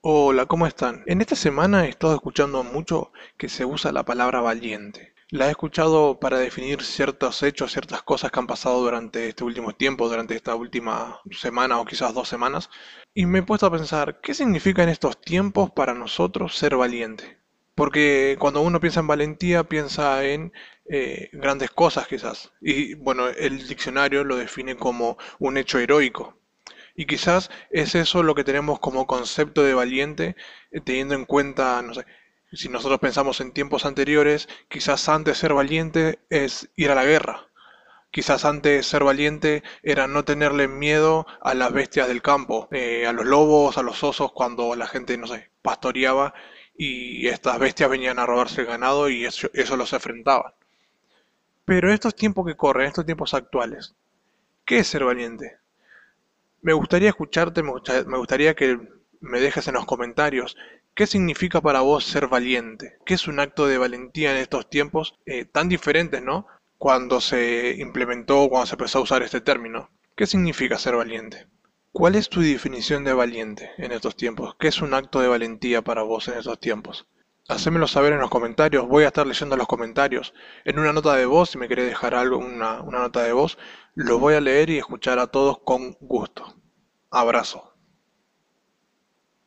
Hola, ¿cómo están? En esta semana he estado escuchando mucho que se usa la palabra valiente. La he escuchado para definir ciertos hechos, ciertas cosas que han pasado durante este último tiempo, durante esta última semana o quizás dos semanas, y me he puesto a pensar, ¿qué significa en estos tiempos para nosotros ser valiente? Porque cuando uno piensa en valentía, piensa en eh, grandes cosas quizás. Y bueno, el diccionario lo define como un hecho heroico. Y quizás es eso lo que tenemos como concepto de valiente, eh, teniendo en cuenta, no sé, si nosotros pensamos en tiempos anteriores, quizás antes ser valiente es ir a la guerra. Quizás antes ser valiente era no tenerle miedo a las bestias del campo, eh, a los lobos, a los osos, cuando la gente, no sé, pastoreaba y estas bestias venían a robarse el ganado y eso, eso los enfrentaban. Pero estos tiempos que corren, estos tiempos actuales, ¿qué es ser valiente? Me gustaría escucharte, me gusta- me gustaría que me dejes en los comentarios qué significa para vos ser valiente, qué es un acto de valentía en estos tiempos eh, tan diferentes, ¿no? Cuando se implementó, cuando se empezó a usar este término. ¿Qué significa ser valiente? ¿Cuál es tu definición de valiente en estos tiempos? ¿Qué es un acto de valentía para vos en estos tiempos? Hacémelo saber en los comentarios, voy a estar leyendo los comentarios. En una nota de voz, si me querés dejar algo, una, una nota de voz, lo voy a leer y escuchar a todos con gusto. Abrazo.